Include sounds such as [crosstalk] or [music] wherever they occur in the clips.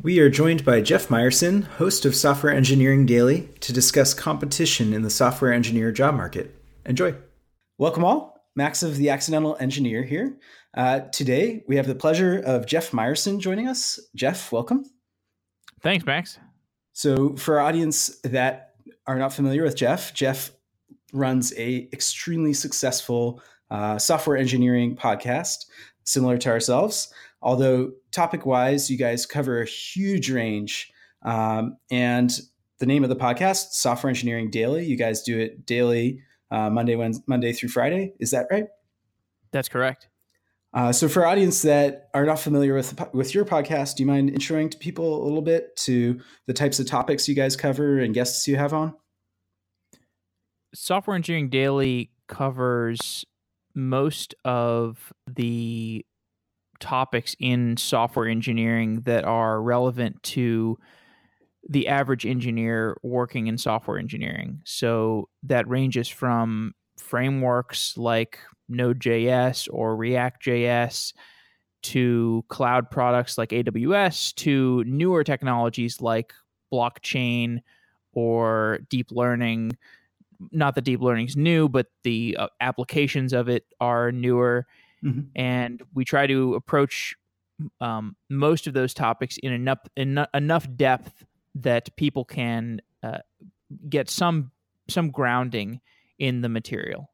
We are joined by Jeff Meyerson, host of Software Engineering Daily, to discuss competition in the software engineer job market. Enjoy. Welcome all. Max of the Accidental Engineer here. Uh, today, we have the pleasure of Jeff Meyerson joining us. Jeff, welcome. Thanks, Max. So, for our audience that are not familiar with Jeff, Jeff runs a extremely successful uh, software engineering podcast, similar to ourselves although topic wise, you guys cover a huge range. Um, and the name of the podcast, Software Engineering Daily, you guys do it daily, uh, Monday, Wednesday, Monday through Friday. Is that right? That's correct. Uh, so, for audience that are not familiar with with your podcast, do you mind introing to people a little bit to the types of topics you guys cover and guests you have on? Software Engineering Daily covers most of the topics in software engineering that are relevant to the average engineer working in software engineering. So that ranges from frameworks like Node.js or React.js to cloud products like AWS to newer technologies like blockchain or deep learning. Not that deep learning is new, but the uh, applications of it are newer. Mm-hmm. And we try to approach um, most of those topics in enough in, enough depth that people can uh, get some some grounding in the material.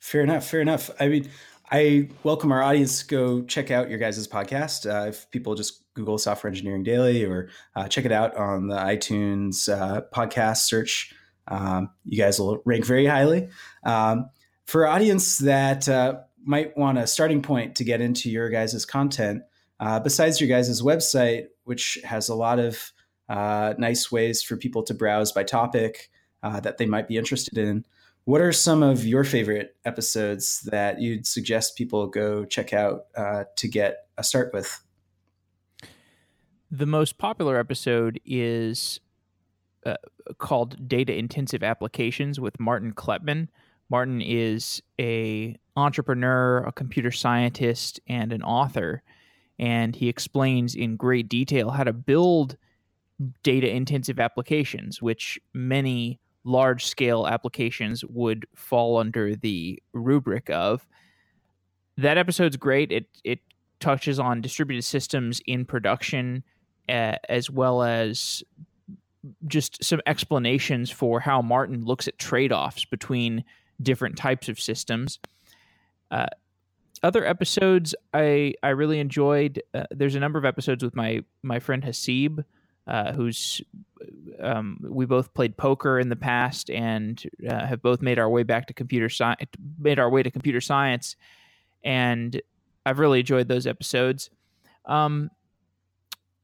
Fair enough. Fair enough. I mean, I welcome our audience to go check out your guys' podcast. Uh, if people just Google Software Engineering Daily or uh, check it out on the iTunes uh, podcast search, um, you guys will rank very highly. Um, for audience that uh, might want a starting point to get into your guys' content, uh, besides your guys' website, which has a lot of uh, nice ways for people to browse by topic uh, that they might be interested in, what are some of your favorite episodes that you'd suggest people go check out uh, to get a start with? The most popular episode is uh, called Data Intensive Applications with Martin Kleppmann. Martin is a entrepreneur, a computer scientist, and an author. And he explains in great detail how to build data intensive applications, which many large scale applications would fall under the rubric of. That episode's great. It it touches on distributed systems in production uh, as well as just some explanations for how Martin looks at trade offs between different types of systems. Uh, other episodes I I really enjoyed. Uh, there's a number of episodes with my my friend Haseeb, uh, who's um, we both played poker in the past and uh, have both made our way back to computer science, made our way to computer science, and I've really enjoyed those episodes. Um,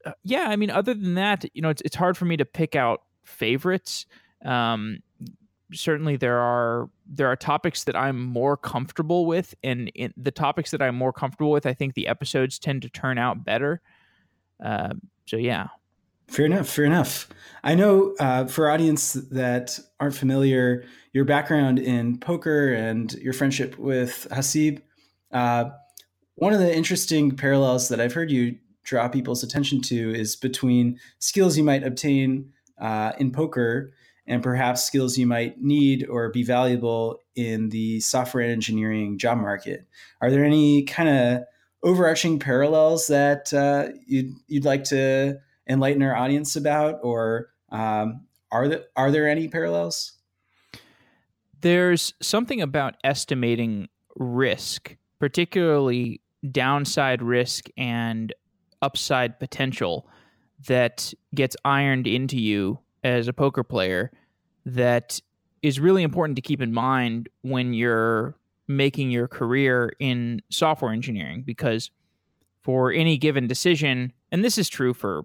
uh, yeah, I mean, other than that, you know, it's it's hard for me to pick out favorites. Um, certainly there are there are topics that I'm more comfortable with, and in the topics that I'm more comfortable with, I think the episodes tend to turn out better. Uh, so yeah. Fair enough. Fair enough. I know uh, for audience that aren't familiar, your background in poker and your friendship with Haseeb. Uh, one of the interesting parallels that I've heard you draw people's attention to is between skills you might obtain uh, in poker and perhaps skills you might need or be valuable in the software engineering job market. Are there any kind of overarching parallels that uh, you'd, you'd like to enlighten our audience about, or um, are there, are there any parallels? There's something about estimating risk, particularly downside risk and upside potential, that gets ironed into you as a poker player that is really important to keep in mind when you're making your career in software engineering because for any given decision and this is true for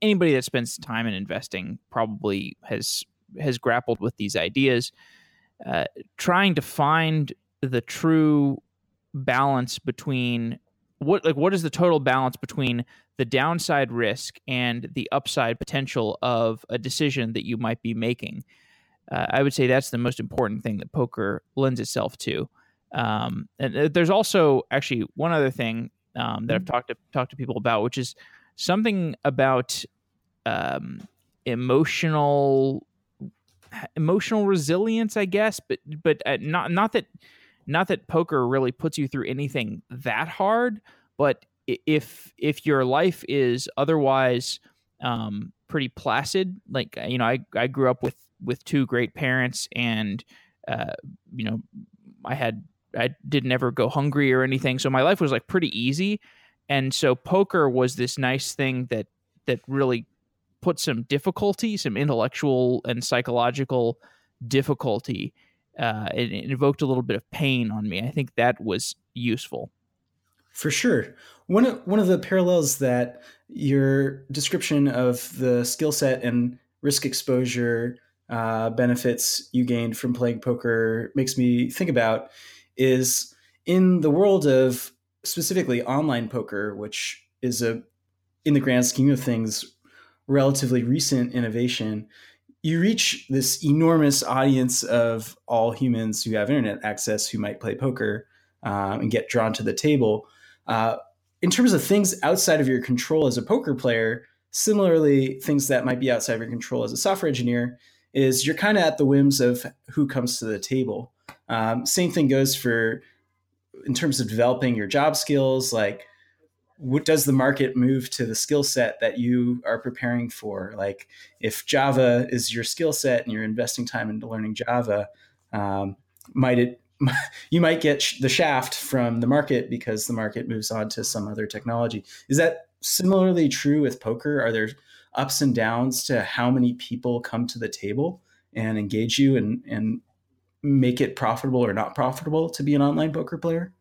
anybody that spends time in investing probably has has grappled with these ideas uh, trying to find the true balance between what like what is the total balance between the downside risk and the upside potential of a decision that you might be making. Uh, I would say that's the most important thing that poker lends itself to. Um, and uh, there's also actually one other thing um, that I've mm-hmm. talked to talked to people about, which is something about um, emotional emotional resilience, I guess, but but uh, not not that not that poker really puts you through anything that hard, but if if your life is otherwise um, pretty placid, like you know, I I grew up with with two great parents, and uh, you know, I had I didn't ever go hungry or anything, so my life was like pretty easy, and so poker was this nice thing that that really put some difficulty, some intellectual and psychological difficulty. Uh, it, it invoked a little bit of pain on me. I think that was useful. For sure. One of, one of the parallels that your description of the skill set and risk exposure uh, benefits you gained from playing poker makes me think about is in the world of specifically online poker, which is a, in the grand scheme of things, relatively recent innovation, you reach this enormous audience of all humans who have internet access who might play poker um, and get drawn to the table. Uh, in terms of things outside of your control as a poker player, similarly, things that might be outside of your control as a software engineer is you're kind of at the whims of who comes to the table. Um, same thing goes for in terms of developing your job skills, like what does the market move to the skill set that you are preparing for? Like if Java is your skill set and you're investing time into learning Java, um, might it [laughs] you might get the shaft from the market because the market moves on to some other technology. Is that similarly true with poker? Are there ups and downs to how many people come to the table and engage you and and make it profitable or not profitable to be an online poker player?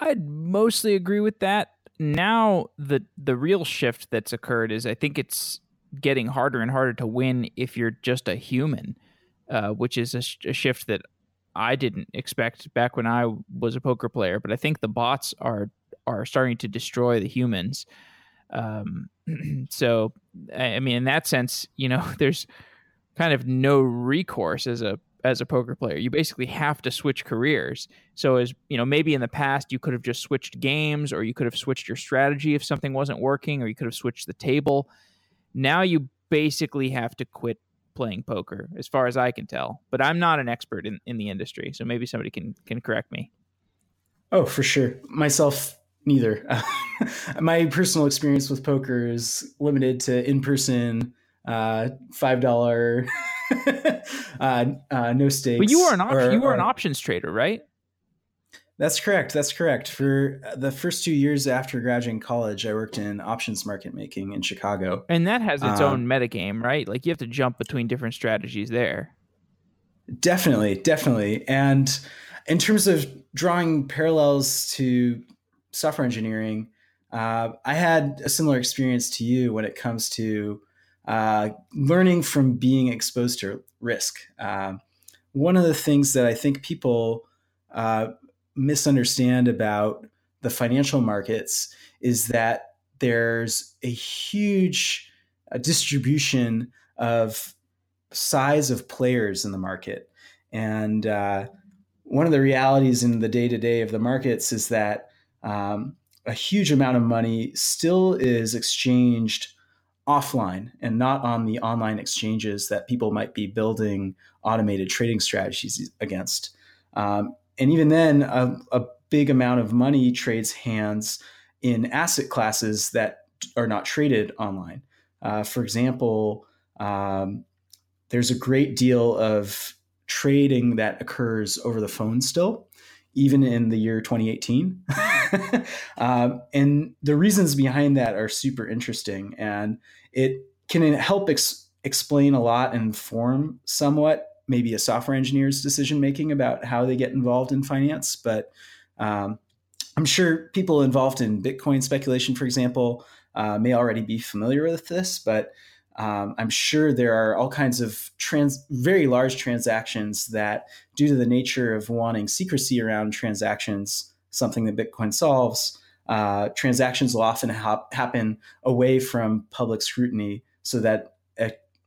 I'd mostly agree with that now the the real shift that's occurred is I think it's getting harder and harder to win if you're just a human, uh, which is a, sh- a, shift that I didn't expect back when I was a poker player. But I think the bots are are starting to destroy the humans. Um, [clears throat] so I mean, in that sense, you know, [laughs] there's kind of no recourse as a as a poker player. You basically have to switch careers. So as you know, maybe in the past you could have just switched games or you could have switched your strategy if something wasn't working or you could have switched the table. Now you basically have to quit playing poker as far as I can tell. But I'm not an expert in, in the industry, so maybe somebody can can correct me. Oh, for sure. Myself neither. [laughs] My personal experience with poker is limited to in-person uh, five dollar [laughs] uh, uh, no stakes. But you were an op- or, you were an options trader, right? That's correct. That's correct. For the first two years after graduating college, I worked in options market making in Chicago, and that has its um, own metagame, right? Like you have to jump between different strategies there. Definitely, definitely. And in terms of drawing parallels to software engineering, uh, I had a similar experience to you when it comes to uh, learning from being exposed to risk. Uh, one of the things that I think people uh, misunderstand about the financial markets is that there's a huge uh, distribution of size of players in the market. And uh, one of the realities in the day to day of the markets is that um, a huge amount of money still is exchanged offline and not on the online exchanges that people might be building automated trading strategies against. Um, and even then, a, a, big amount of money trades hands in asset classes that are not traded online. Uh, for example, um, there's a great deal of trading that occurs over the phone still, even in the year 2018. [laughs] um, and the reasons behind that are super interesting. And it can help ex- explain a lot and inform somewhat maybe a software engineer's decision making about how they get involved in finance. But um, I'm sure people involved in Bitcoin speculation, for example, uh, may already be familiar with this, but um, I'm sure there are all kinds of trans, very large transactions that, due to the nature of wanting secrecy around transactions, something that Bitcoin solves, uh, transactions will often ha- happen away from public scrutiny so that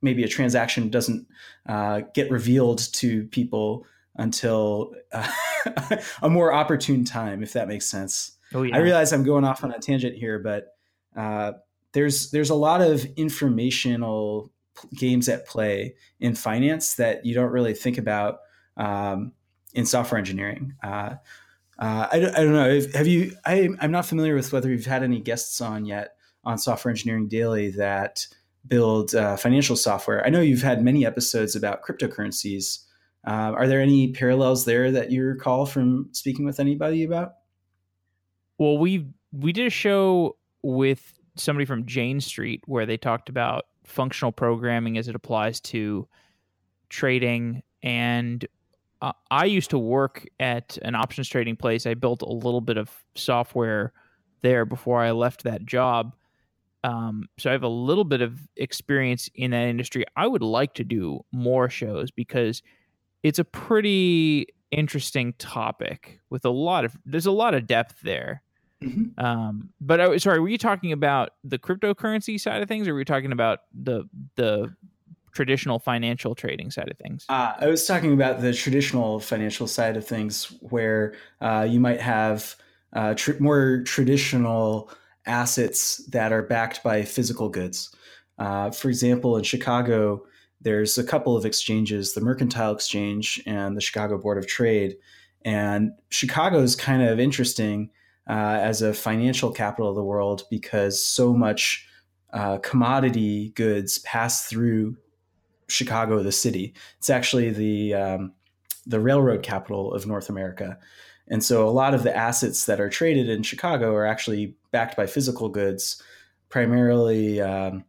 maybe a transaction doesn't uh, get revealed to people until uh, [laughs] a more opportune time, if that makes sense. Oh, yeah. I realize I'm going off on a tangent here, but uh, there's there's a lot of informational games at play in finance that you don't really think about um, in software engineering. Uh, uh, I, I, don't know. Have you? I, am not familiar with whether you've had any guests on yet on Software Engineering Daily that build uh, financial software. I know you've had many episodes about cryptocurrencies. Uh, are there any parallels there that you recall from speaking with anybody about? Well, we we did a show with somebody from Jane Street where they talked about functional programming as it applies to trading and uh, I used to work at an options trading place. I built a little bit of software there before I left that job. Um, so I have a little bit of experience in that industry. I would like to do more shows because it's a pretty interesting topic with a lot of there's a lot of depth there. Mm-hmm. Um, but I, sorry, were you talking about the cryptocurrency side of things, or were you talking about the the traditional financial trading side of things? Uh, I was talking about the traditional financial side of things, where uh, you might have uh, tr- more traditional assets that are backed by physical goods. Uh, for example, in Chicago, there's a couple of exchanges, the Mercantile Exchange and the Chicago Board of Trade. And Chicago is kind of interesting uh, as a financial capital of the world because so much uh, commodity goods pass through Chicago, the city. It's actually the um, the railroad capital of North America. And so a lot of the assets that are traded in Chicago are actually backed by physical goods, primarily um,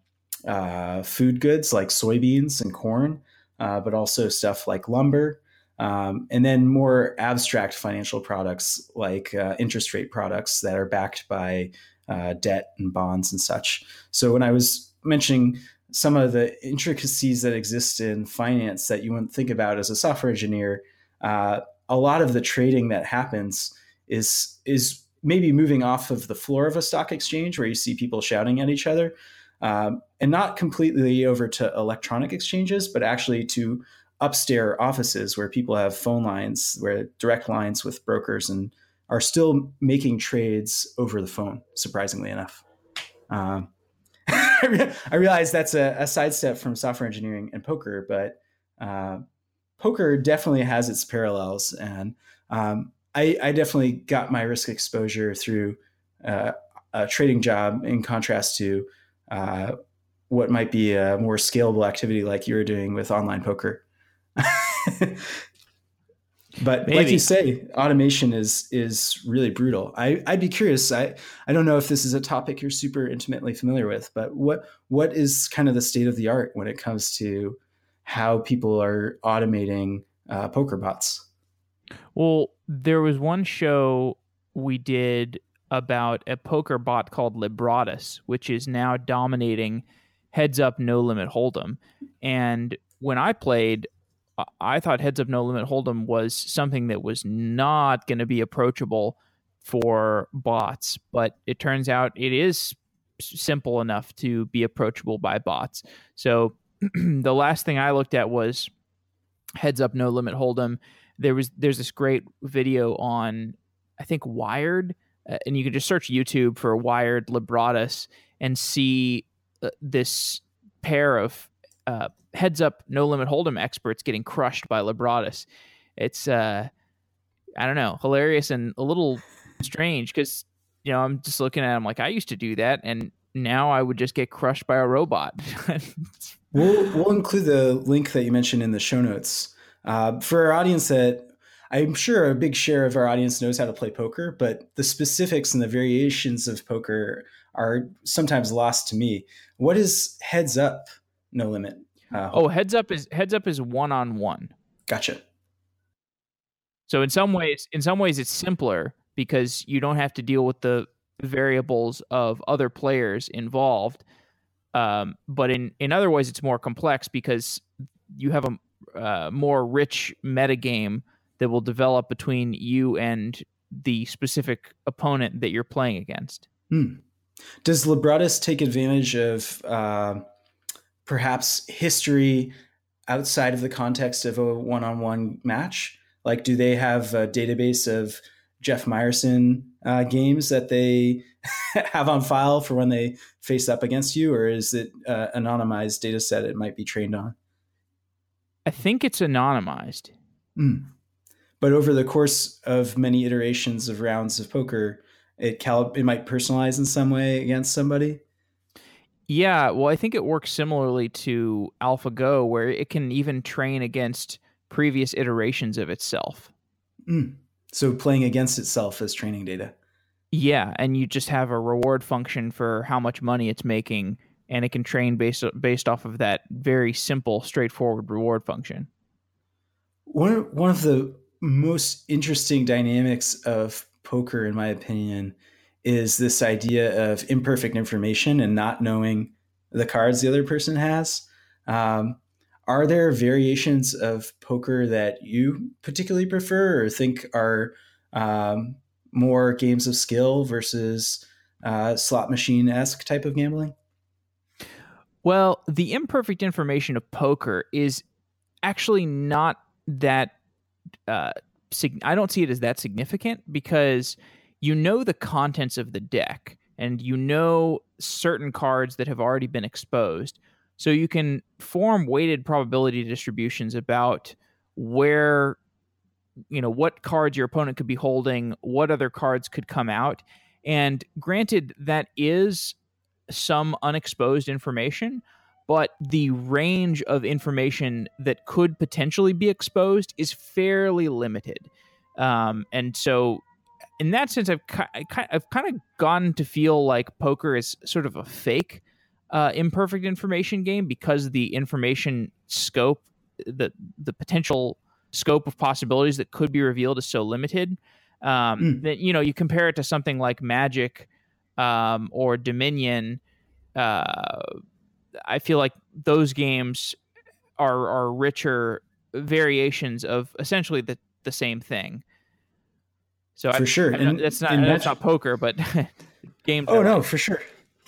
uh, food goods like soybeans and corn, uh, but also stuff like lumber. Um, and then more abstract financial products like uh, interest rate products that are backed by uh, debt and bonds and such. So when I was mentioning some of the intricacies that exist in finance that you wouldn't think about as a software engineer, uh, a lot of the trading that happens is is maybe moving off of the floor of a stock exchange where you see people shouting at each other, um, and not completely over to electronic exchanges, but actually to upstairs offices where people have phone lines, where direct lines with brokers, and are still making trades over the phone. Surprisingly enough. Um, [laughs] I realize that's a, a, sidestep from software engineering and poker, but uh, poker definitely has its parallels, and um, I, I, definitely got my risk exposure through uh, a trading job, in contrast to uh, what might be a more scalable activity like you were doing with online poker. [laughs] But Maybe. like you say, automation is is really brutal. I, I'd be curious. I, I don't know if this is a topic you're super intimately familiar with, but what what is kind of the state of the art when it comes to how people are automating uh, poker bots? Well, there was one show we did about a poker bot called Libratus, which is now dominating heads up no limit hold'em. And when I played, I thought Heads Up No Limit Hold'em was something that was not going to be approachable for bots, but it turns out it is simple enough to be approachable by bots. So [clears throat] the last thing I looked at was Heads Up No Limit Hold'em. There was there's this great video on I think Wired, uh, and you can just search YouTube for Wired Libratus and see uh, this pair of uh, heads up no limit hold'em experts getting crushed by Libratus. It's uh, I don't know, hilarious and a little strange because you know I'm just looking at him like I used to do that, and now I would just get crushed by a robot. [laughs] we'll we'll include the link that you mentioned in the show notes uh, for our audience that. I'm sure a big share of our audience knows how to play poker, but the specifics and the variations of poker are sometimes lost to me. What is heads up no limit. Uh, oh, heads up is heads up is one on one. Gotcha. So in some ways, in some ways, it's simpler because you don't have to deal with the variables of other players involved. Um, but in in other ways, it's more complex because you have a uh, more rich metagame that will develop between you and the specific opponent that you're playing against. Hmm. Does Libratus take advantage of uh, perhaps history outside of the context of a one-on-one match? Like, do they have a database of Jeff Meyerson uh, games that they [laughs] have on file for when they face up against you, or is it uh, anonymized data set it might be trained on? I think it's anonymized. Mm. But over the course of many iterations of rounds of poker, it cal- it might personalize in some way against somebody. Yeah, well, I think it works similarly to AlphaGo, where it can even train against previous iterations of itself. Mm. So playing against itself as training data. Yeah, and you just have a reward function for how much money it's making, and it can train based based off of that very simple, straightforward reward function. One one of the most interesting dynamics of poker, in my opinion, is this idea of imperfect information and not knowing the cards the other person has. Um, are there variations of poker that you particularly prefer or think are um, more games of skill versus uh, slot machine esque type of gambling? Well, the imperfect information of poker is actually not that. Uh, sig- I don't see it as that significant because you know the contents of the deck and you know certain cards that have already been exposed. So you can form weighted probability distributions about where you know what cards your opponent could be holding, what other cards could come out. And granted, that is some unexposed information, but the range of information that could potentially be exposed is fairly limited. Um, and so, in that sense, I've I've kind of gotten to feel like poker is sort of a fake uh, imperfect information game because the information scope, the the potential scope of possibilities that could be revealed is so limited um, mm. that you know you compare it to something like Magic um, or Dominion. Uh, I feel like those games are are richer variations of essentially the the same thing. So for I, sure, and, that's not that's not poker, but [laughs] game. Oh no, for sure.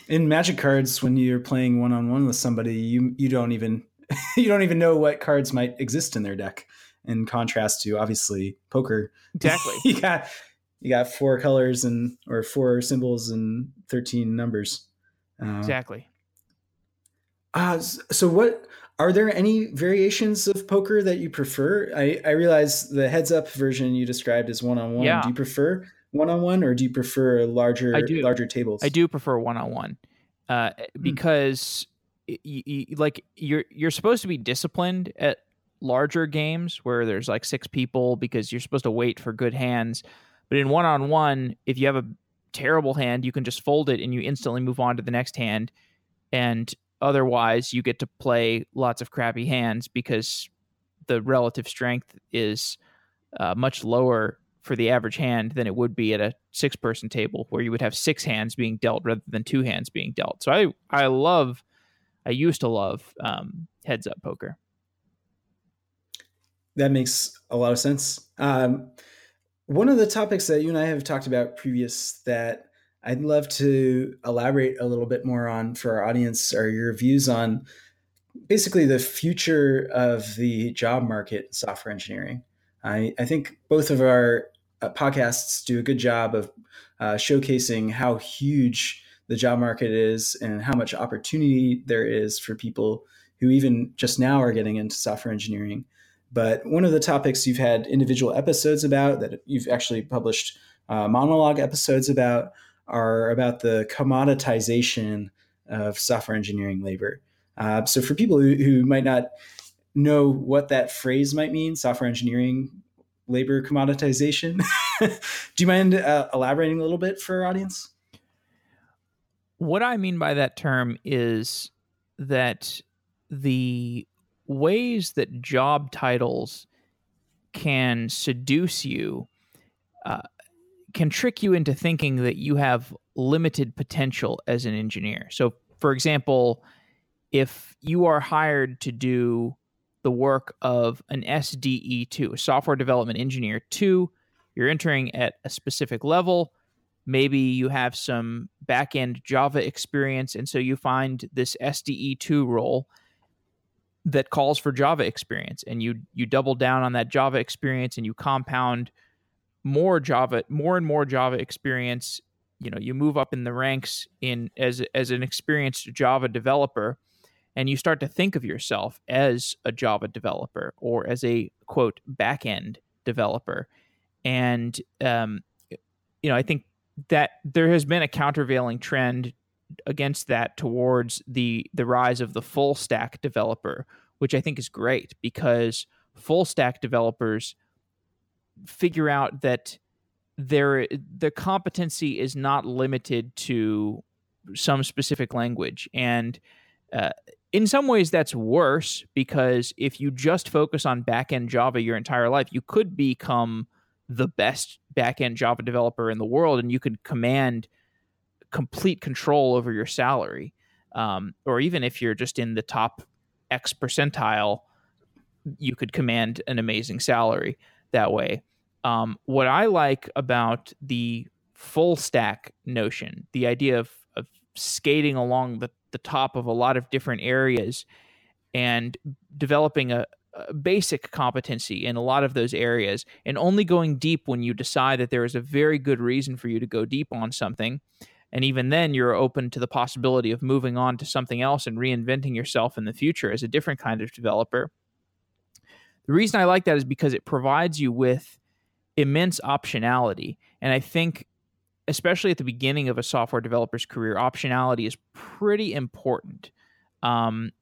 In Magic cards, when you're playing one on one with somebody, you you don't even [laughs] you don't even know what cards might exist in their deck in contrast to obviously poker. [laughs] Exactly. you got you got four colors and or four symbols and 13 numbers. Uh, exactly. Uh, so what are there any variations of poker that you prefer? I, I realize the heads up version you described is one on one. yeah. Do you prefer one on one or do you prefer larger I do. larger tables? I do prefer one on one. because like you're you're supposed to be disciplined at larger games where there's like six people because you're supposed to wait for good hands. But in one on one, if you have a terrible hand, you can just fold it and you instantly move on to the next hand. And otherwise, you get to play lots of crappy hands because the relative strength is uh, much lower for the average hand than it would be at a six person table where you would have six hands being dealt rather than two hands being dealt. So I, I love, I used to love um, heads up poker that makes a lot of sense. Um, one of the topics that you and I have talked about previous that I'd love to elaborate a little bit more on for our audience are your views on basically the future of the job market in software engineering. I, I think both of our uh, podcasts do a good job of uh, showcasing how huge the job market is and how much opportunity there is for people who even just now are getting into software engineering. But one of the topics you've had individual episodes about that you've actually published uh, monologue episodes about are about the commoditization of software engineering labor. Uh, so for people who, who might not know what that phrase might mean, software engineering labor commoditization, [laughs] do you mind uh, elaborating a little bit for our audience? What I mean by that term is that the ways that job titles can seduce you uh, can trick you into thinking that you have limited potential as an engineer. So, for example, if you are hired to do the work of an SDE2, a software development engineer 2, you're entering at a specific level. Maybe you have some back end Java experience, and so you find this SDE2 role that calls for Java experience and you you double down on that Java experience and you compound more Java more and more Java experience you know you move up in the ranks in as as an experienced Java developer and you start to think of yourself as a Java developer or as a quote backend developer. And um, you know I think that there has been a countervailing trend against that towards the the rise of the full stack developer which I think is great because full stack developers figure out that their the competency is not limited to some specific language. And uh, in some ways that's worse because if you just focus on backend java your entire life you could become the best backend java developer in the world and you could command complete control over your salary um, or even if you're just in the top x percentile you could command an amazing salary that way um, what I like about the full stack notion, the idea of, of skating along the, the top of a lot of different areas and developing a, a basic competency in a lot of those areas and only going deep when you decide that there is a very good reason for you to go deep on something. And even then, you're open to the possibility of moving on to something else and reinventing yourself in the future as a different kind of developer. The reason I like that is because it provides you with immense optionality. And I think, especially at the beginning of a software developer's career, optionality is pretty important. Um,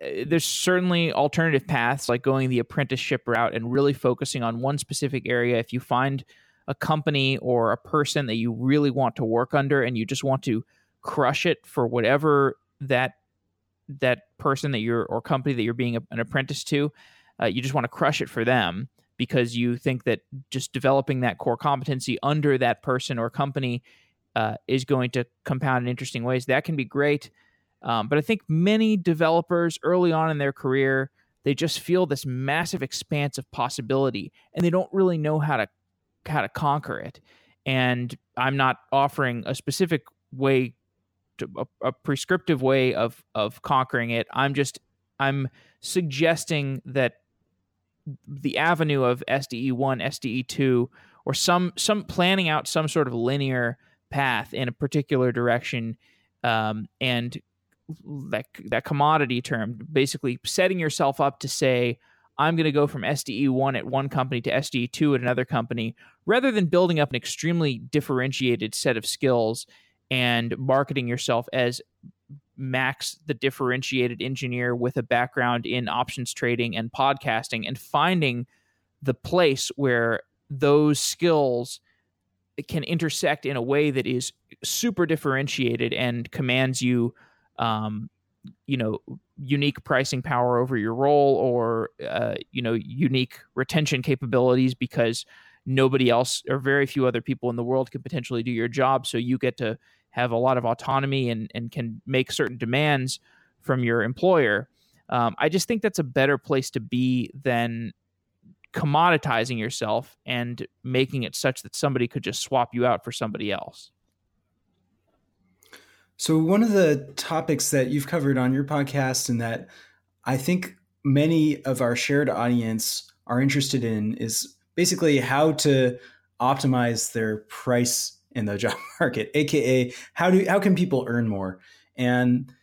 eh, there's certainly alternative paths like going the apprenticeship route and really focusing on one specific area. If you find a company or a person that you really want to work under and you just want to crush it for whatever that that person that you're or company that you're being a, an apprentice to, uh, you just want to crush it for them because you think that just developing that core competency under that person or company uh, is going to compound in interesting ways. That can be great. Um, but I think many developers early on in their career, they just feel this massive expanse of possibility and they don't really know how to how to conquer it. And I'm not offering a specific way to, a, a prescriptive way of of conquering it. I'm just I'm suggesting that the avenue of SDE one, SDE two, or some some planning out some sort of linear path in a particular direction, um, and that that commodity term, basically setting yourself up to say, I'm going to go from SDE one at one company to SDE two at another company, rather than building up an extremely differentiated set of skills and marketing yourself as Max, the differentiated engineer with a background in options trading and podcasting, and finding the place where those skills can intersect in a way that is super differentiated and commands you, um, you know, unique pricing power over your role or uh, you know unique retention capabilities because nobody else or very few other people in the world can potentially do your job. So you get to have a lot of autonomy and, and can make certain demands from your employer. Um, I just think that's a better place to be than commoditizing yourself and making it such that somebody could just swap you out for somebody else. So, one of the topics that you've covered on your podcast and that I think many of our shared audience are interested in is basically how to optimize their price in the [laughs] job market, aka how do how can people earn more? And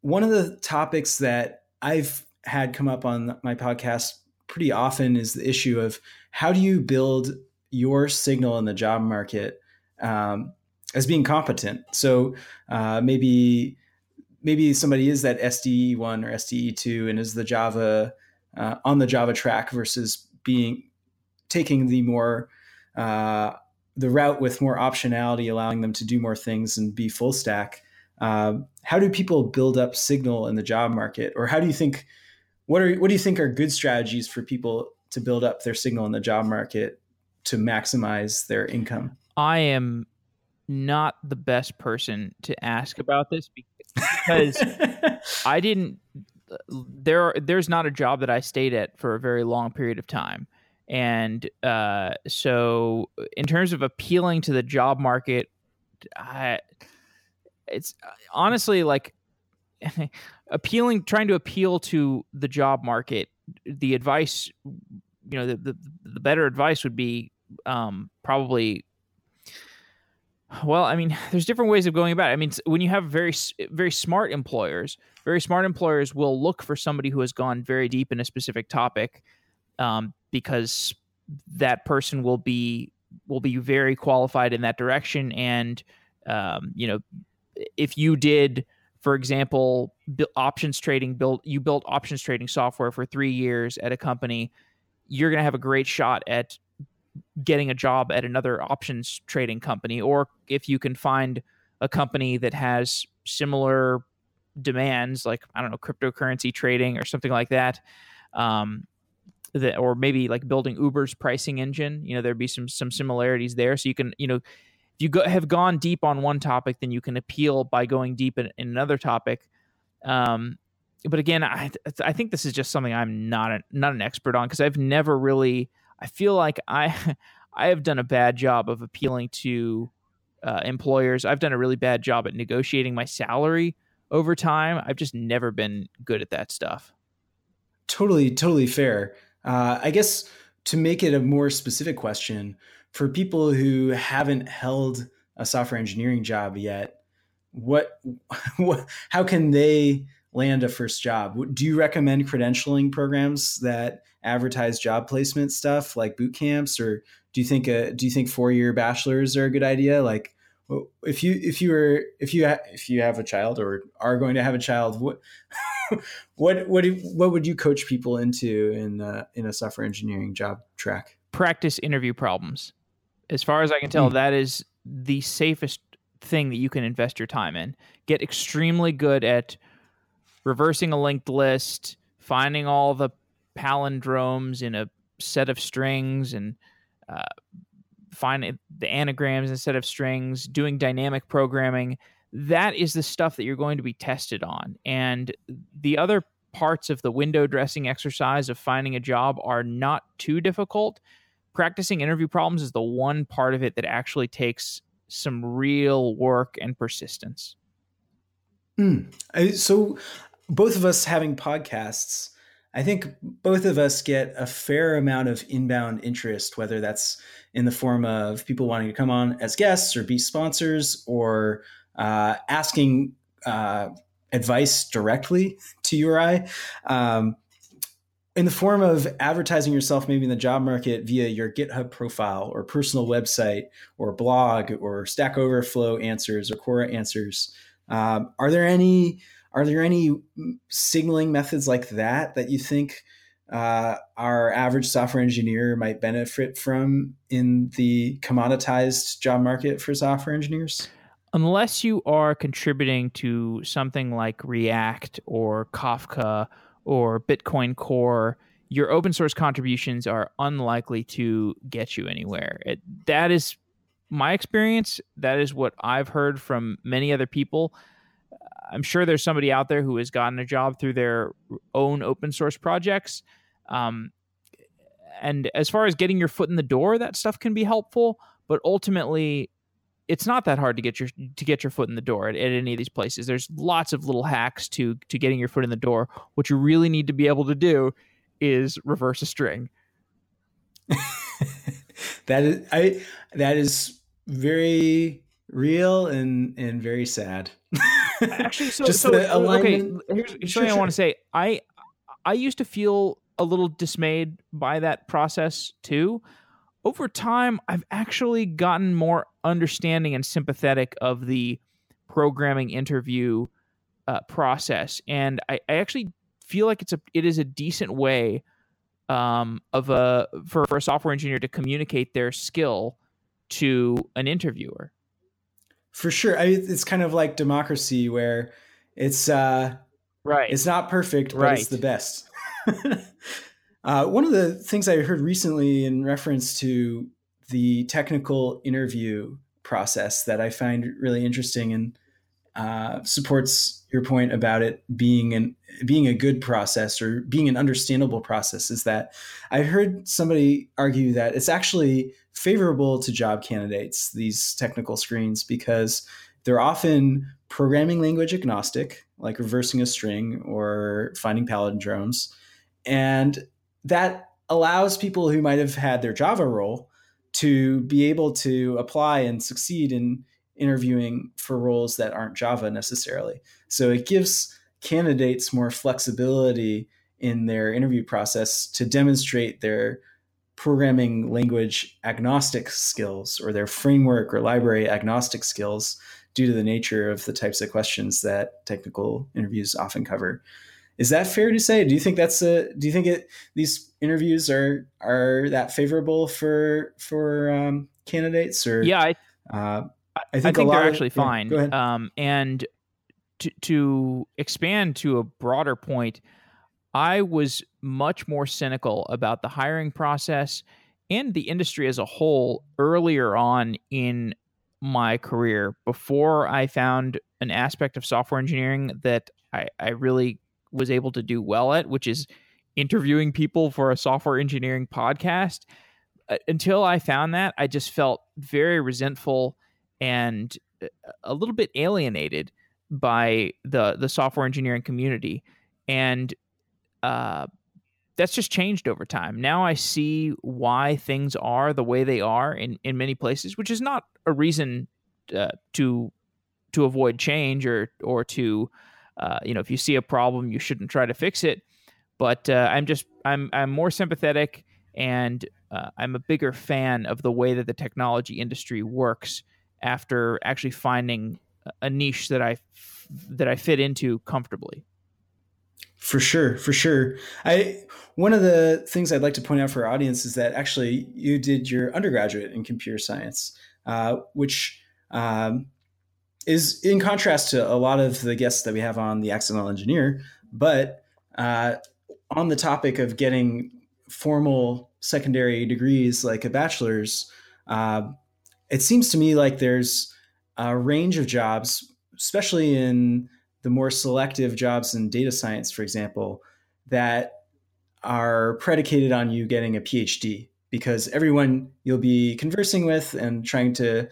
one of the topics that I've had come up on my podcast pretty often is the issue of how do you build your signal in the job market um, as being competent. So uh, maybe maybe somebody is that SDE one or SDE two and is the Java uh, on the Java track versus being taking the more uh, the route with more optionality, allowing them to do more things and be full stack. Uh, how do people build up signal in the job market, or how do you think? What are what do you think are good strategies for people to build up their signal in the job market to maximize their income? I am not the best person to ask about this because [laughs] I didn't. There, there's not a job that I stayed at for a very long period of time. And uh, so, in terms of appealing to the job market, I, it's honestly like [laughs] appealing, trying to appeal to the job market. The advice, you know, the the, the better advice would be um, probably Well, I mean, [sighs] there's different ways of going about it. I mean, when you have very, very smart employers, very smart employers will look for somebody who has gone very deep in a specific topic, um, because that person will be will be very qualified in that direction. And um, you know, if you did, for example, options trading, built you built options trading software for three years at a company, you're going to have a great shot at getting a job at another options trading company or if you can find a company that has similar demands like i don't know cryptocurrency trading or something like that um, that or maybe like building uber's pricing engine you know there'd be some some similarities there. So you can you know if you go, have gone deep on one topic then you can appeal by going deep in, in another topic. Um, but again I, I think this is just something i'm not a, not an expert on because i've never really I feel like I [laughs] I have done a bad job of appealing to uh, employers. I've done a really bad job at negotiating my salary over time. I've just never been good at that stuff. Totally, totally fair. Uh, I guess to make it a more specific question for people who haven't held a software engineering job yet, what, [laughs] what how can they land a first job? Do you recommend credentialing programs that advertise job placement stuff like boot camps, or do you think a, do you think four year bachelors are a good idea? Like, if you if you were if you ha- if you have a child or are going to have a child, what [laughs] what what what would you coach people into in uh, in a software engineering job track? Practice interview problems. As far as I can tell, mm. that is the safest thing that you can invest your time in. Get extremely good at reversing a linked list, finding all the palindromes in a set of strings, and uh, finding the anagrams instead of strings, doing dynamic programming. That is the stuff that you're going to be tested on. And the other parts of the window dressing exercise of finding a job are not too difficult. Practicing interview problems is the one part of it that actually takes some real work and persistence. Mm. So both of us having podcasts, I think both of us get a fair amount of inbound interest, whether that's in the form of people wanting to come on as guests or be sponsors or uh, asking uh, advice directly to or Um, in the form of advertising yourself maybe in the job market via your GitHub profile or personal website or blog or Stack Overflow answers or Quora answers. Um, are there any are there any signaling methods like that that you think uh, our average software engineer might benefit from in the commoditized job market for software engineers? Unless you are contributing to something like React or Kafka or Bitcoin Core, your open source contributions are unlikely to get you anywhere. It, that is my experience. That is what I've heard from many other people. I'm sure there's somebody out there who has gotten a job through their own open source projects. Um, and as far as getting your foot in the door, that stuff can be helpful. But ultimately, it's not that hard to get your to get your foot in the door at, at, any of these places. There's lots of little hacks to to getting your foot in the door. What you really need to be able to do is reverse a string. [laughs] that is I that is very real and and very sad. [laughs] Actually, so, Just so okay. Here's, here's sure, something sure. I want to say. I I used to feel a little dismayed by that process too. Over time, I've actually gotten more understanding and sympathetic of the programming interview uh, process, and I, I actually feel like it's a it is a decent way um, of a for, for a software engineer to communicate their skill to an interviewer for sure. I it's kind of like democracy where it's uh, right. It's not perfect, but right. it's the best. [laughs] uh, one of the things I heard recently in reference to the technical interview process that I find really interesting and uh, supports your point about it being an being a good process or being an understandable process is that I heard somebody argue that it's actually favorable to job candidates, these technical screens, because they're often programming language agnostic, like reversing a string or finding palindromes. And that allows people who might have had their Java role to be able to apply and succeed in interviewing for roles that aren't Java necessarily. So it gives candidates more flexibility in their interview process to demonstrate their programming language agnostic skills or their framework or library agnostic skills due to the nature of the types of questions that technical interviews often cover. Is that fair to say? Do you think that's a? Do you think it these interviews are are that favorable for for um, candidates? Or yeah, I, uh, I think, I think they're actually fine. Yeah, um, and to, to expand to a broader point, I was much more cynical about the hiring process and the industry as a whole earlier on in my career before I found an aspect of software engineering that I, I really was able to do well at, which is interviewing people for a software engineering podcast. Uh, until I found that, I just felt very resentful and uh, a little bit alienated by the the software engineering community, and uh, that's just changed over time. Now I see why things are the way they are in in many places, which is not a reason uh, to to avoid change or or to uh, you know if you see a problem you shouldn't try to fix it. But uh, I'm just I'm I'm more sympathetic and uh, I'm a bigger fan of the way that the technology industry works after actually finding a niche that I that I fit into comfortably. For sure, for sure. I one of the things I'd like to point out for our audience is that actually you did your undergraduate in computer science, uh, which um, is in contrast to a lot of the guests that we have on the Accidental Engineer. But uh, on the topic of getting formal secondary degrees like a bachelor's, uh, it seems to me like there's a range of jobs, especially in the more selective jobs in data science, for example, that are predicated on you getting a PhD because everyone you'll be conversing with and trying to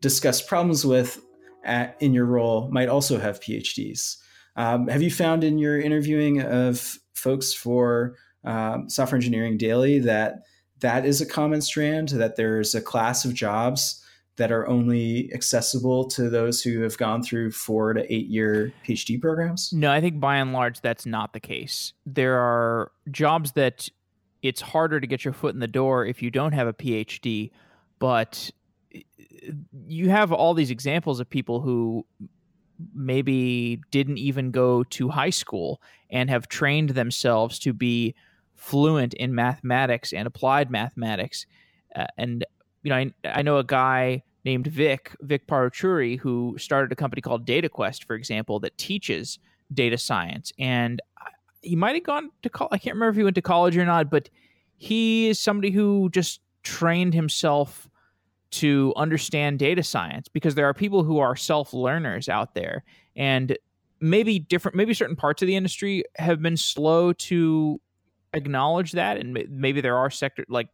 discuss problems with at, in your role might also have PhDs. Um, have you found in your interviewing of folks for um, Software Engineering Daily that that is a common strand, that there's a class of jobs that are only accessible to those who have gone through four to eight year PhD programs? No, I think by and large that's not the case. There are jobs that it's harder to get your foot in the door if you don't have a PhD, but eh, you have all these examples of people who maybe didn't even go to high school and have trained themselves to be fluent in mathematics and applied mathematics. Uh, and you know, I, I know a guy named Vik Vik Paruchuri who started a company called DataQuest, for example, that teaches data science. And he might have gone to college. I can't remember if he went to college or not, but he is somebody who just trained himself to understand data science because there are people who are self learners out there and maybe different maybe certain parts of the industry have been slow to acknowledge that and maybe there are sector like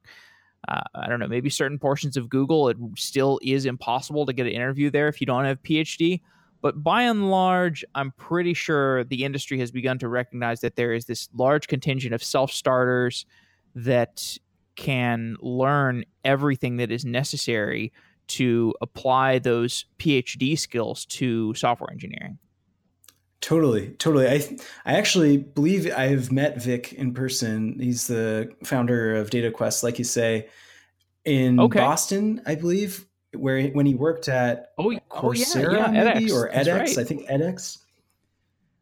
uh, i don't know maybe certain portions of google it still is impossible to get an interview there if you don't have phd but by and large i'm pretty sure the industry has begun to recognize that there is this large contingent of self starters that can learn everything that is necessary to apply those PhD skills to software engineering. Totally, totally. I I actually believe I've met Vik in person. He's the founder of DataQuest, like you say, in okay. Boston, I believe, where when he worked at oh, Coursera, oh yeah, yeah. maybe edX. or edX. Right. I think edX.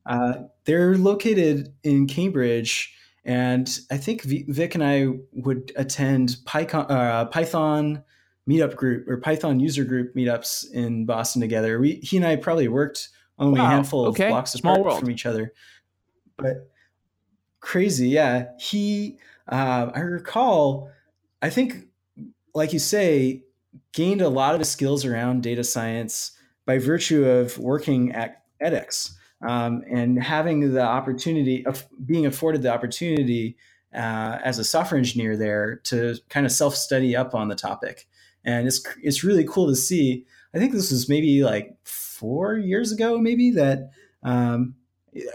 Uh, they're located in Cambridge, and I think Vik and I would attend Python, uh, Python meetup group or Python user group meetups in Boston together. We he and I probably worked only wow. a handful okay. of blocks Small apart world. from each other. But crazy, yeah. He, uh, I recall, I think, like you say, gained a lot of his skills around data science by virtue of working at edX um, and having the opportunity of being afforded the opportunity uh, as a software engineer there to kind of self study up on the topic. And it's it's really cool to see. I think this was maybe like four years ago, maybe that um,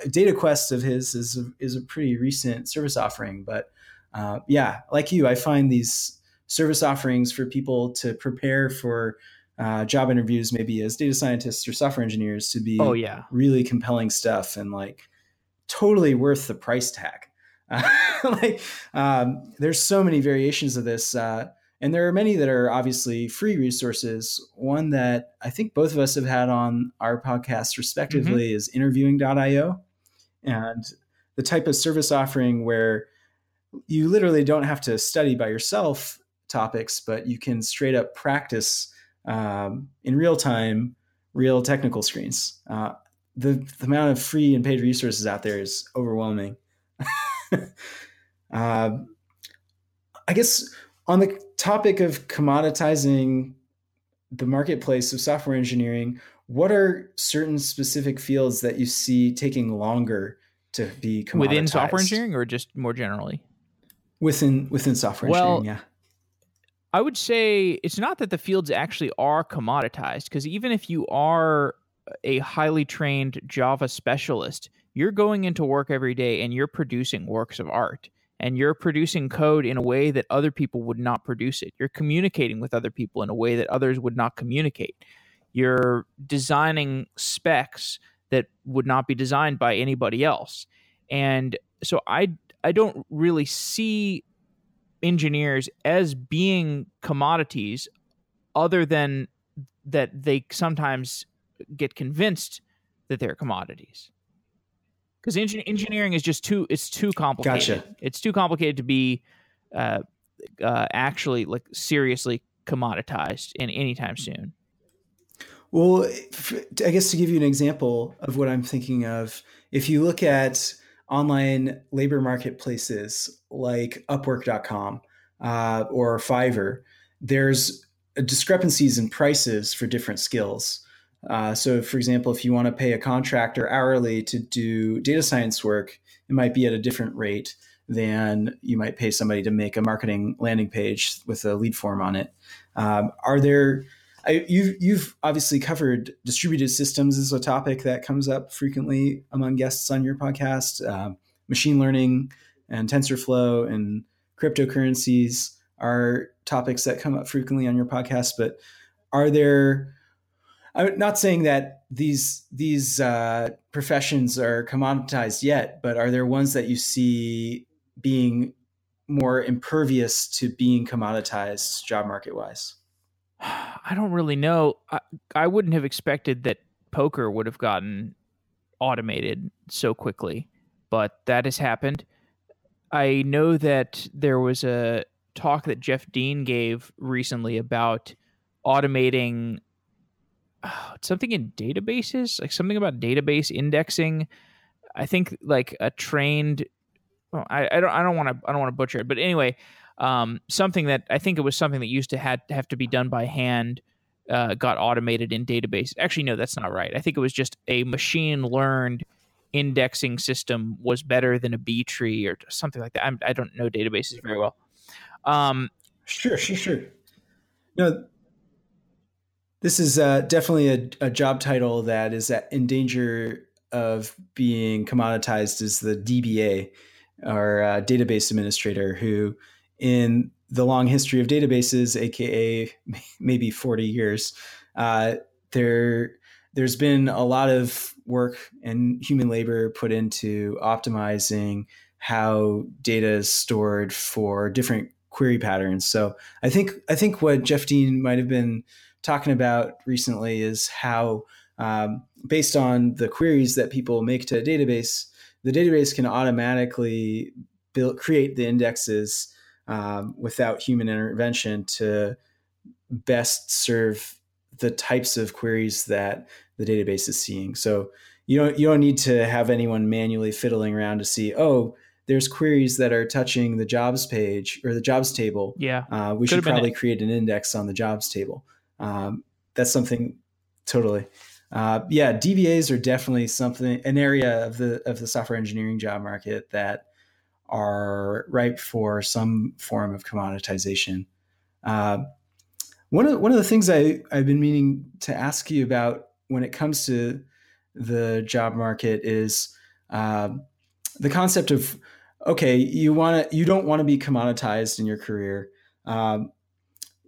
DataQuest of his is a, is a pretty recent service offering. But uh, yeah, like you, I find these service offerings for people to prepare for uh, job interviews, maybe as data scientists or software engineers, to be oh yeah really compelling stuff and like totally worth the price tag. Uh, [laughs] like um, there's so many variations of this. Uh, and there are many that are obviously free resources. One that I think both of us have had on our podcast respectively mm-hmm. is interviewing.io. And the type of service offering where you literally don't have to study by yourself topics, but you can straight up practice um, in real time, real technical screens. Uh, the, the amount of free and paid resources out there is overwhelming. [laughs] uh, I guess on the topic of commoditizing the marketplace of software engineering, what are certain specific fields that you see taking longer to be commoditized? within software engineering, or just more generally? Within within software well, engineering, yeah. I would say it's not that the fields actually are commoditized, because even if you are a highly trained Java specialist, you're going into work every day and you're producing works of art and you're producing code in a way that other people would not produce it. You're communicating with other people in a way that others would not communicate. You're designing specs that would not be designed by anybody else. And so I I don't really see engineers as being commodities other than that they sometimes get convinced that they're commodities because engin- engineering is just too it's too complicated. Gotcha. It's too complicated to be uh, uh, actually like seriously commoditized in anytime soon. Well, I guess to give you an example of what I'm thinking of, if you look at online labor marketplaces like Upwork.com uh, or Fiverr, there's discrepancies in prices for different skills. Uh, so, for example, if you want to pay a contractor hourly to do data science work, it might be at a different rate than you might pay somebody to make a marketing landing page with a lead form on it. Um, are there I, you've, you've obviously covered distributed systems as a topic that comes up frequently among guests on your podcast. Uh, machine learning and TensorFlow and cryptocurrencies are topics that come up frequently on your podcast. But are there I'm not saying that these these uh, professions are commoditized yet, but are there ones that you see being more impervious to being commoditized job market wise? I don't really know. I, I wouldn't have expected that poker would have gotten automated so quickly, but that has happened. I know that there was a talk that Jeff Dean gave recently about automating [sighs] something in databases, like something about database indexing. I think like a trained. Well, I, I don't I don't want to I don't want to butcher it, but anyway, um, something that I think it was something that used to had have to be done by hand. Uh, got automated in database. Actually, no, that's not right. I think it was just a machine learned indexing system was better than a B tree or something like that. I'm, I do not know databases very well. Um, sure, sure, sure. No, this is uh, definitely a, a, job title that is in danger of being commoditized as the DBA or uh, database administrator, who, in the long history of databases, aka maybe 40 years, uh, there there's been a lot of work and human labor put into optimizing how data is stored for different query patterns. So I think I think what Jeff Dean might have been talking about recently is how, um, based on the queries that people make to a database, the database can automatically build, create the indexes um, without human intervention to best serve the types of queries that the database is seeing. So you don't you don't need to have anyone manually fiddling around to see oh there's queries that are touching the jobs page or the jobs table. Yeah, uh, we Could should probably create an index on the jobs table um, that's something totally. Uh, yeah, DBAs are definitely something an area of the of the software engineering job market that are ripe for some form of commoditization. Uh, one of one of the things I I've been meaning to ask you about when it comes to the job market is uh, the concept of okay, you want to you don't want to be commoditized in your career, um,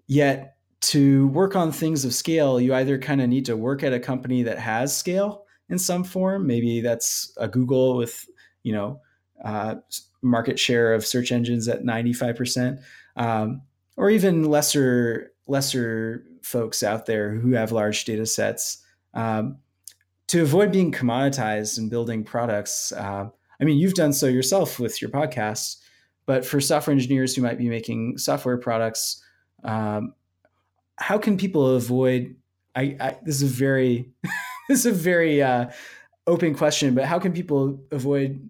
yet to work on things of scale, you either kind of need to work at a company that has scale in some form. Maybe that's a Google with, you know, uh, market share of search engines at 95%, um, or even lesser lesser folks out there who have large data sets. Um, to avoid being commoditized and building products, uh, I mean, you've done so yourself with your podcast, but for software engineers who might be making software products, um, how can people avoid? I, I this is a very [laughs] this is a very uh, open question, but how can people avoid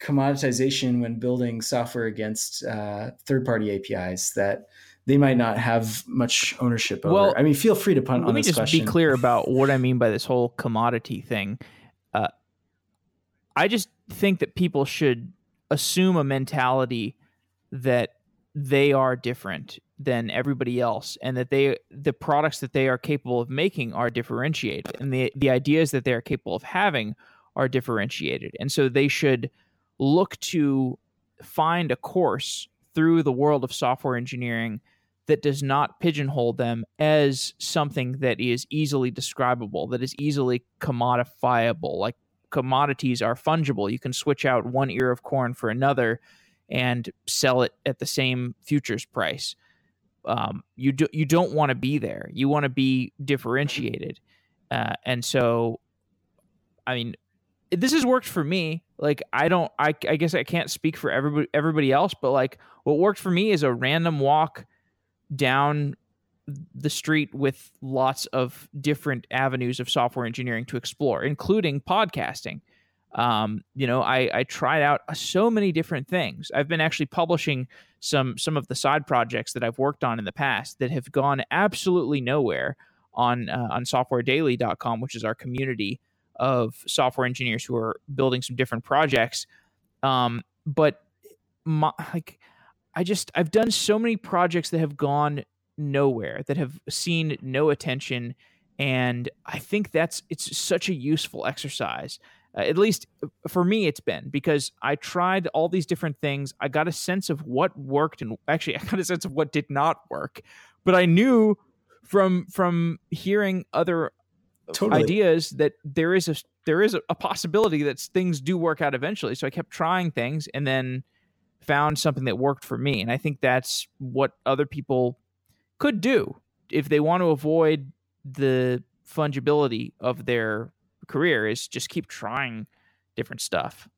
commoditization when building software against uh, third-party APIs that they might not have much ownership over. Well, I mean, feel free to punt on this question. Let me just be clear about [laughs] what I mean by this whole commodity thing. Uh, I just think that people should assume a mentality that they are different than everybody else and that they the products that they are capable of making are differentiated and the the ideas that they are capable of having are differentiated and so they should look to find a course through the world of software engineering that does not pigeonhole them as something that is easily describable, that is easily commodifiable. Like commodities are fungible. You can switch out one ear of corn for another and sell it at the same futures price. Um, you do, you don't want to be there. You want to be differentiated, uh, and so, I mean, this has worked for me. Like I don't, I, I guess I can't speak for everybody everybody else, but like what worked for me is a random walk down the street with lots of different avenues of software engineering to explore, including podcasting. Um, you know, I, I tried out so many different things. I've been actually publishing some some of the side projects that I've worked on in the past that have gone absolutely nowhere on uh, on softwaredaily.com, which is our community of software engineers who are building some different projects. Um, but my, like, I just I've done so many projects that have gone nowhere, that have seen no attention, and I think that's it's such a useful exercise. Uh, at least for me, it's been because I tried all these different things. I got a sense of what worked, and actually, [laughs] I got a sense of what did not work. But I knew from from hearing other totally. ideas that there is a there is a possibility that things do work out eventually. So I kept trying things and then found something that worked for me. And I think that's what other people could do if they want to avoid the fungibility of their career is just keep trying different stuff.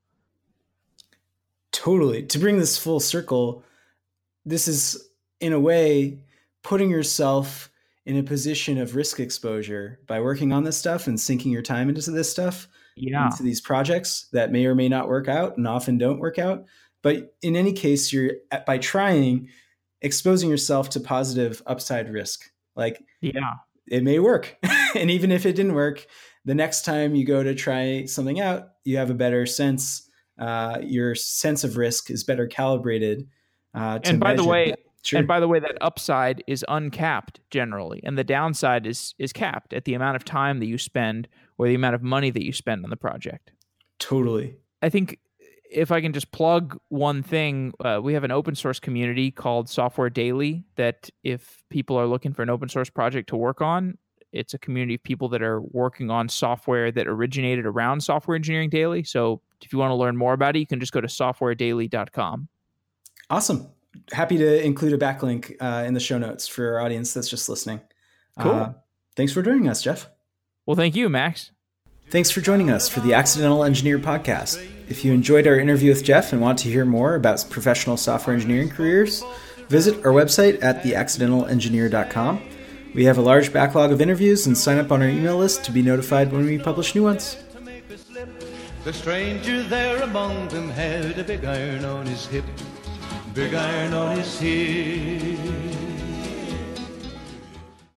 Totally. To bring this full circle, this is in a way putting yourself in a position of risk exposure by working on this stuff and sinking your time into this stuff yeah. into these projects that may or may not work out and often don't work out but in any case you're by trying exposing yourself to positive upside risk like yeah it may work [laughs] and even if it didn't work the next time you go to try something out you have a better sense uh, your sense of risk is better calibrated uh, and by the way Sure. And by the way, that upside is uncapped generally, and the downside is is capped at the amount of time that you spend or the amount of money that you spend on the project. Totally. I think if I can just plug one thing, uh, we have an open source community called Software Daily. That if people are looking for an open source project to work on, it's a community of people that are working on software that originated around Software Engineering Daily. So if you want to learn more about it, you can just go to softwaredaily.com. Awesome happy to include a backlink uh, in the show notes for our audience that's just listening. Cool. Uh, thanks for joining us, Jeff. Well, thank you, Max. Thanks for joining us for the Accidental Engineer podcast. If you enjoyed our interview with Jeff and want to hear more about professional software engineering careers, visit our website at theaccidentalengineer.com. We have a large backlog of interviews and sign up on our email list to be notified when we publish new ones. The stranger there among them had a big iron on his hip big iron on his hip.